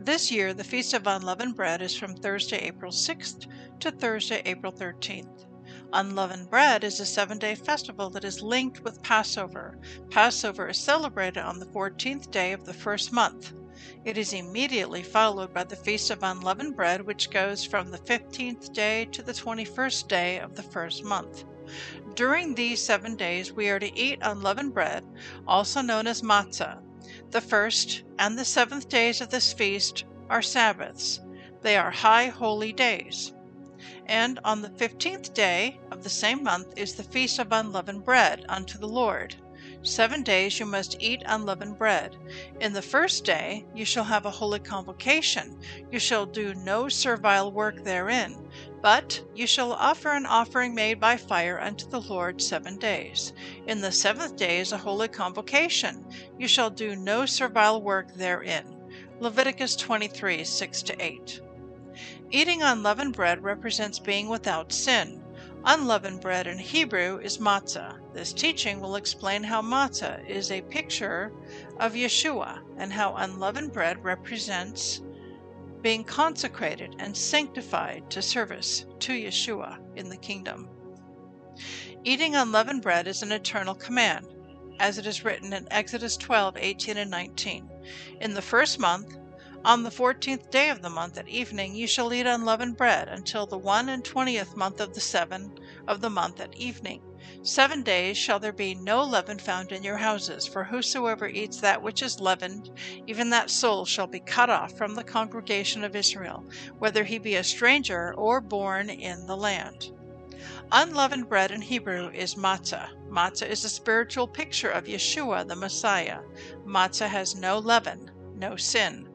This year, the Feast of Unleavened Bread is from Thursday, April 6th to Thursday, April 13th. Unleavened bread is a seven day festival that is linked with Passover. Passover is celebrated on the 14th day of the first month. It is immediately followed by the Feast of Unleavened Bread, which goes from the 15th day to the 21st day of the first month. During these seven days, we are to eat unleavened bread, also known as matzah. The first and the seventh days of this feast are Sabbaths. They are high holy days. And on the fifteenth day of the same month is the feast of unleavened bread unto the Lord. Seven days you must eat unleavened bread. In the first day you shall have a holy convocation. You shall do no servile work therein, but you shall offer an offering made by fire unto the Lord seven days. In the seventh day is a holy convocation. You shall do no servile work therein. Leviticus 23 6 8. Eating unleavened bread represents being without sin. Unleavened bread in Hebrew is matzah. This teaching will explain how matzah is a picture of Yeshua and how unleavened bread represents being consecrated and sanctified to service to Yeshua in the kingdom. Eating unleavened bread is an eternal command, as it is written in Exodus 12 18 and 19. In the first month, on the fourteenth day of the month at evening you shall eat unleavened bread until the one and twentieth month of the seven of the month at evening. Seven days shall there be no leaven found in your houses, for whosoever eats that which is leavened, even that soul shall be cut off from the congregation of Israel, whether he be a stranger or born in the land. Unleavened bread in Hebrew is matzah. Matzah is a spiritual picture of Yeshua, the Messiah. Matzah has no leaven, no sin.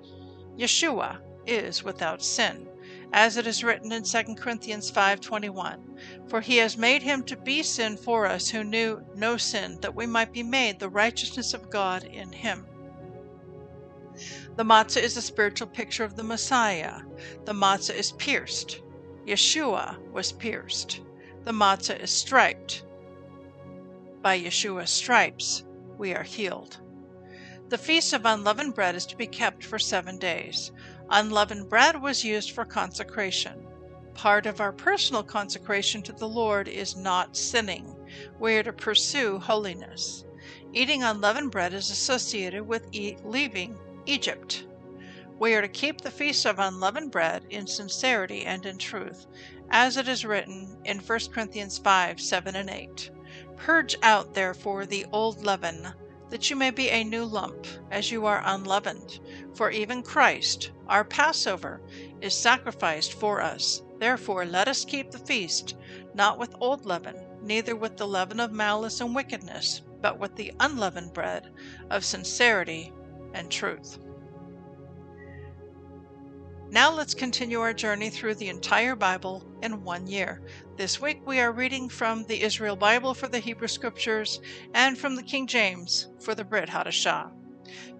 Yeshua is without sin, as it is written in 2 Corinthians 5:21, for he has made him to be sin for us who knew no sin, that we might be made the righteousness of God in him. The matzah is a spiritual picture of the Messiah. The matzah is pierced. Yeshua was pierced. The matzah is striped. By Yeshua's stripes we are healed. The Feast of Unleavened Bread is to be kept for seven days. Unleavened bread was used for consecration. Part of our personal consecration to the Lord is not sinning. We are to pursue holiness. Eating unleavened bread is associated with e- leaving Egypt. We are to keep the Feast of Unleavened Bread in sincerity and in truth, as it is written in 1 Corinthians 5 7 and 8. Purge out, therefore, the old leaven that you may be a new lump, as you are unleavened. For even Christ, our Passover, is sacrificed for us. Therefore let us keep the feast, not with old leaven, neither with the leaven of malice and wickedness, but with the unleavened bread of sincerity and truth. Now let's continue our journey through the entire Bible in one year. This week we are reading from the Israel Bible for the Hebrew Scriptures and from the King James for the Brit Hadashah.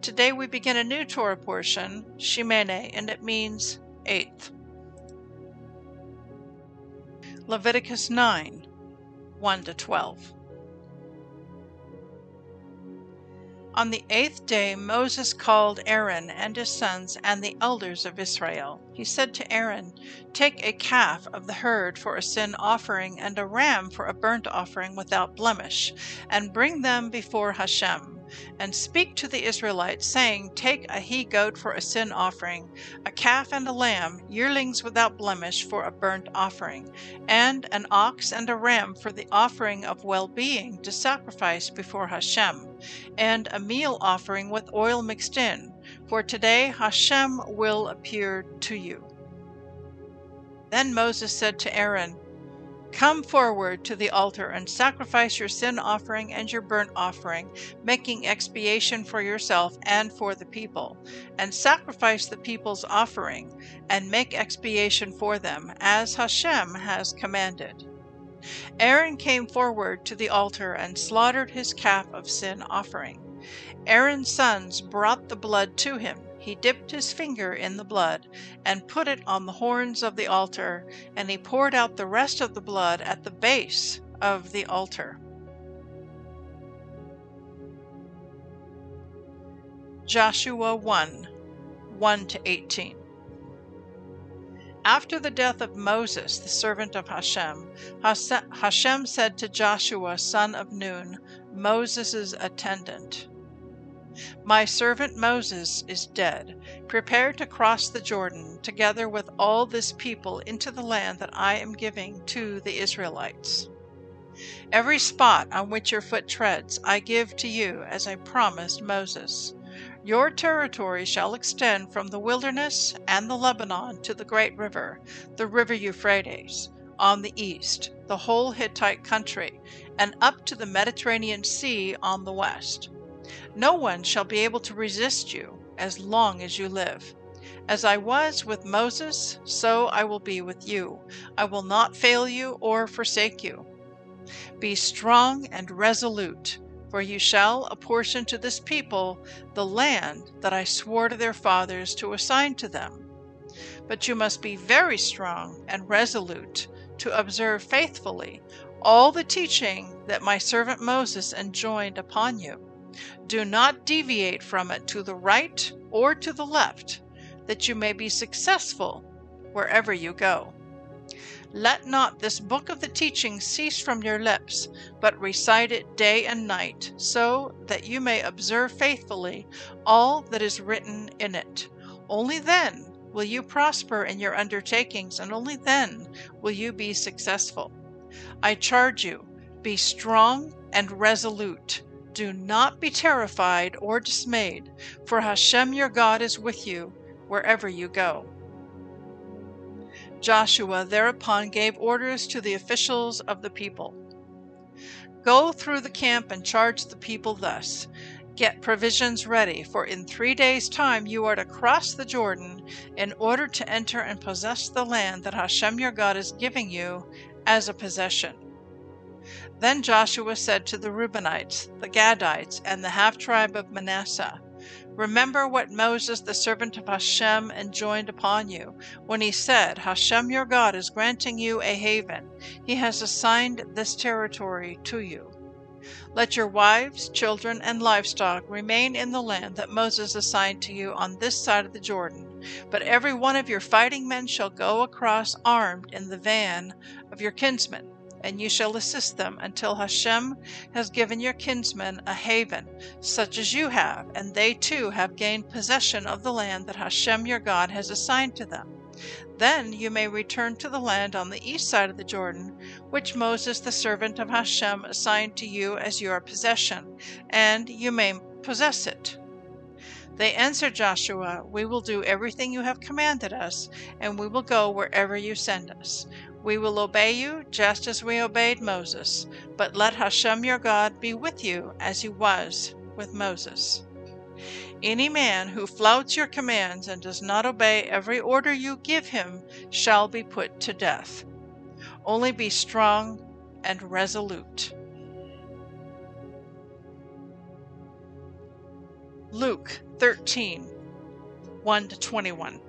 Today we begin a new Torah portion, Shemini, and it means eighth. Leviticus 9 1 to 12. On the eighth day Moses called Aaron and his sons and the elders of Israel. He said to Aaron, Take a calf of the herd for a sin offering and a ram for a burnt offering without blemish, and bring them before Hashem. And speak to the Israelites, saying, Take a he goat for a sin offering, a calf and a lamb, yearlings without blemish for a burnt offering, and an ox and a ram for the offering of well being to sacrifice before Hashem, and a meal offering with oil mixed in, for today Hashem will appear to you. Then Moses said to Aaron, Come forward to the altar and sacrifice your sin offering and your burnt offering, making expiation for yourself and for the people, and sacrifice the people's offering, and make expiation for them, as Hashem has commanded. Aaron came forward to the altar and slaughtered his calf of sin offering. Aaron's sons brought the blood to him he dipped his finger in the blood and put it on the horns of the altar, and he poured out the rest of the blood at the base of the altar. Joshua 1 1 to 18. After the death of Moses, the servant of Hashem, Hashem said to Joshua, son of Nun, Moses' attendant, my servant Moses is dead. Prepare to cross the Jordan, together with all this people, into the land that I am giving to the Israelites. Every spot on which your foot treads I give to you, as I promised Moses. Your territory shall extend from the wilderness and the Lebanon to the great river, the river Euphrates, on the east, the whole Hittite country, and up to the Mediterranean Sea on the west. No one shall be able to resist you as long as you live. As I was with Moses, so I will be with you. I will not fail you or forsake you. Be strong and resolute, for you shall apportion to this people the land that I swore to their fathers to assign to them. But you must be very strong and resolute to observe faithfully all the teaching that my servant Moses enjoined upon you. Do not deviate from it to the right or to the left, that you may be successful wherever you go. Let not this book of the teaching cease from your lips, but recite it day and night, so that you may observe faithfully all that is written in it. Only then will you prosper in your undertakings, and only then will you be successful. I charge you, be strong and resolute. Do not be terrified or dismayed, for Hashem your God is with you wherever you go. Joshua thereupon gave orders to the officials of the people Go through the camp and charge the people thus Get provisions ready, for in three days' time you are to cross the Jordan in order to enter and possess the land that Hashem your God is giving you as a possession. Then Joshua said to the Reubenites, the Gadites, and the half tribe of Manasseh, Remember what Moses, the servant of Hashem, enjoined upon you, when he said, Hashem your God is granting you a haven. He has assigned this territory to you. Let your wives, children, and livestock remain in the land that Moses assigned to you on this side of the Jordan. But every one of your fighting men shall go across armed in the van of your kinsmen and you shall assist them until Hashem has given your kinsmen a haven, such as you have, and they too have gained possession of the land that Hashem your God has assigned to them. Then you may return to the land on the east side of the Jordan, which Moses the servant of Hashem assigned to you as your possession, and you may possess it. They answered Joshua, We will do everything you have commanded us, and we will go wherever you send us. We will obey you just as we obeyed Moses, but let Hashem your God be with you as he was with Moses. Any man who flouts your commands and does not obey every order you give him shall be put to death. Only be strong and resolute. Luke 13 1 to 21.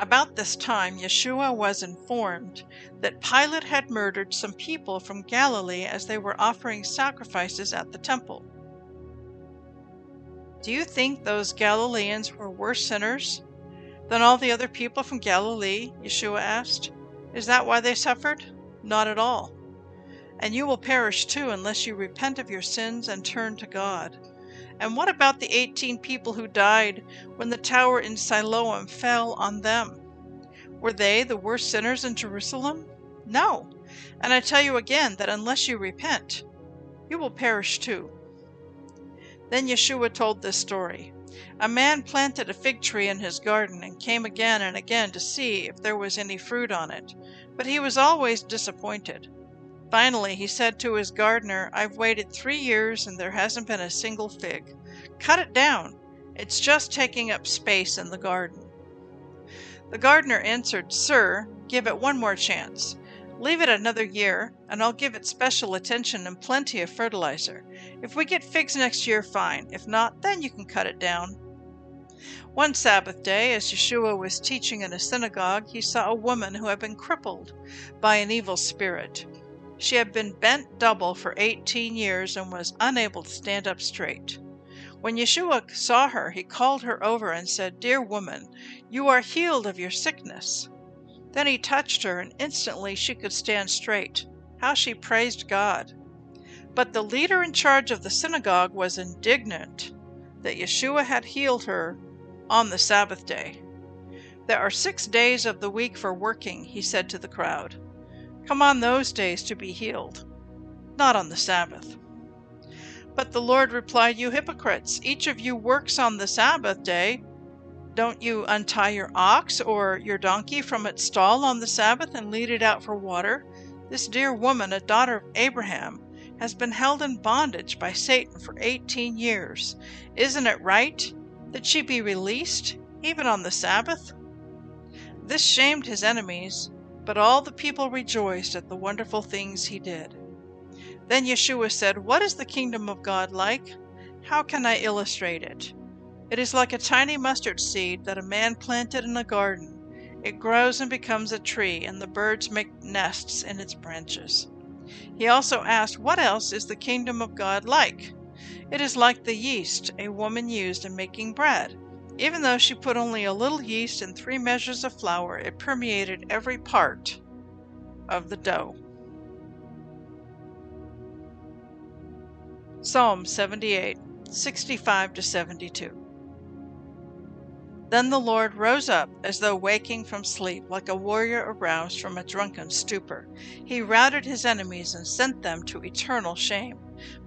About this time, Yeshua was informed that Pilate had murdered some people from Galilee as they were offering sacrifices at the temple. Do you think those Galileans were worse sinners than all the other people from Galilee? Yeshua asked. Is that why they suffered? Not at all. and you will perish too unless you repent of your sins and turn to God. And what about the 18 people who died when the tower in Siloam fell on them? Were they the worst sinners in Jerusalem? No. And I tell you again that unless you repent, you will perish too. Then Yeshua told this story. A man planted a fig tree in his garden and came again and again to see if there was any fruit on it, but he was always disappointed. Finally, he said to his gardener, I've waited three years and there hasn't been a single fig. Cut it down. It's just taking up space in the garden. The gardener answered, Sir, give it one more chance. Leave it another year, and I'll give it special attention and plenty of fertilizer. If we get figs next year, fine. If not, then you can cut it down. One Sabbath day, as Yeshua was teaching in a synagogue, he saw a woman who had been crippled by an evil spirit. She had been bent double for 18 years and was unable to stand up straight. When Yeshua saw her, he called her over and said, Dear woman, you are healed of your sickness. Then he touched her, and instantly she could stand straight. How she praised God! But the leader in charge of the synagogue was indignant that Yeshua had healed her on the Sabbath day. There are six days of the week for working, he said to the crowd. Come on those days to be healed, not on the Sabbath. But the Lord replied, You hypocrites, each of you works on the Sabbath day. Don't you untie your ox or your donkey from its stall on the Sabbath and lead it out for water? This dear woman, a daughter of Abraham, has been held in bondage by Satan for 18 years. Isn't it right that she be released, even on the Sabbath? This shamed his enemies but all the people rejoiced at the wonderful things he did. Then Yeshua said, What is the kingdom of God like? How can I illustrate it? It is like a tiny mustard seed that a man planted in a garden. It grows and becomes a tree, and the birds make nests in its branches. He also asked, What else is the kingdom of God like? It is like the yeast a woman used in making bread. Even though she put only a little yeast and three measures of flour, it permeated every part of the dough. Psalm 78, 65 to 72. Then the Lord rose up as though waking from sleep, like a warrior aroused from a drunken stupor. He routed his enemies and sent them to eternal shame.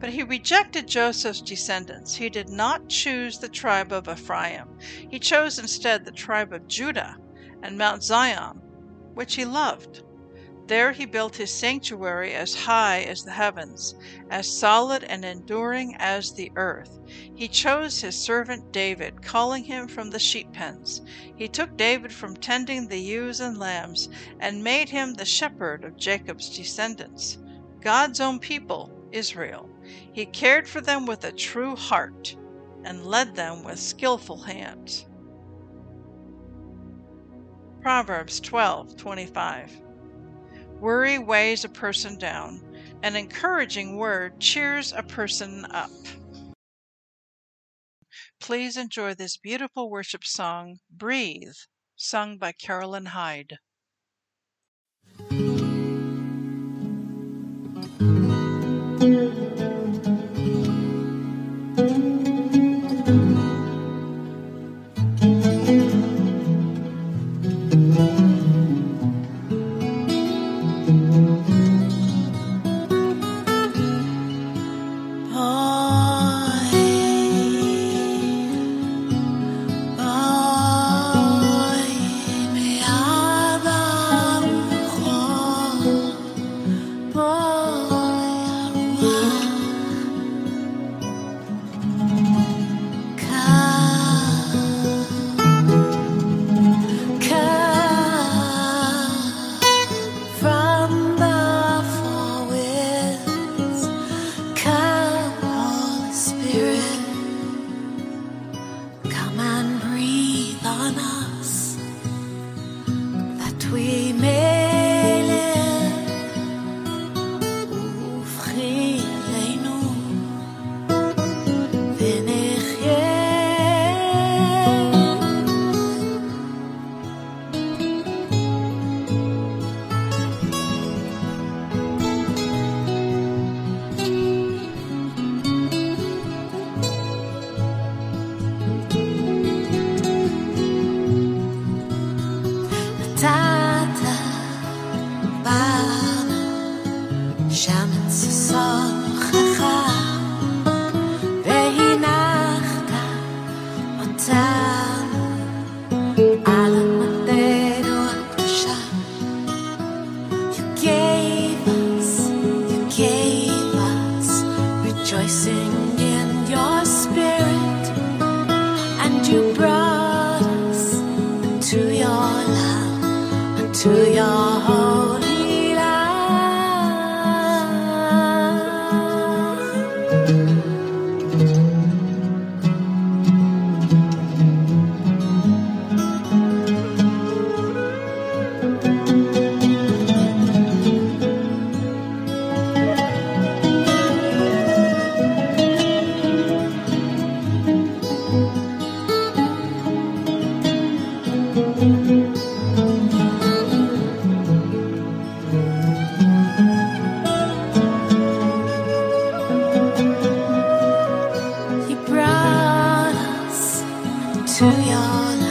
But he rejected Joseph's descendants. He did not choose the tribe of Ephraim. He chose instead the tribe of Judah and Mount Zion, which he loved. There he built his sanctuary as high as the heavens, as solid and enduring as the earth. He chose his servant David, calling him from the sheep pens. He took David from tending the ewes and lambs, and made him the shepherd of Jacob's descendants, God's own people Israel. He cared for them with a true heart and led them with skillful hands. Proverbs 12:25 Worry weighs a person down. An encouraging word cheers a person up. Please enjoy this beautiful worship song, Breathe, sung by Carolyn Hyde. on.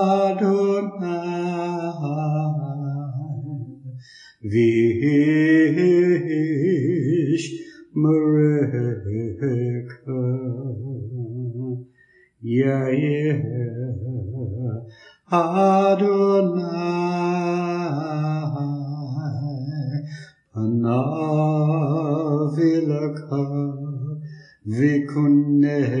Vish Mereka Yair Adonai Panavilaka Vikuneka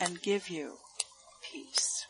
and give you peace.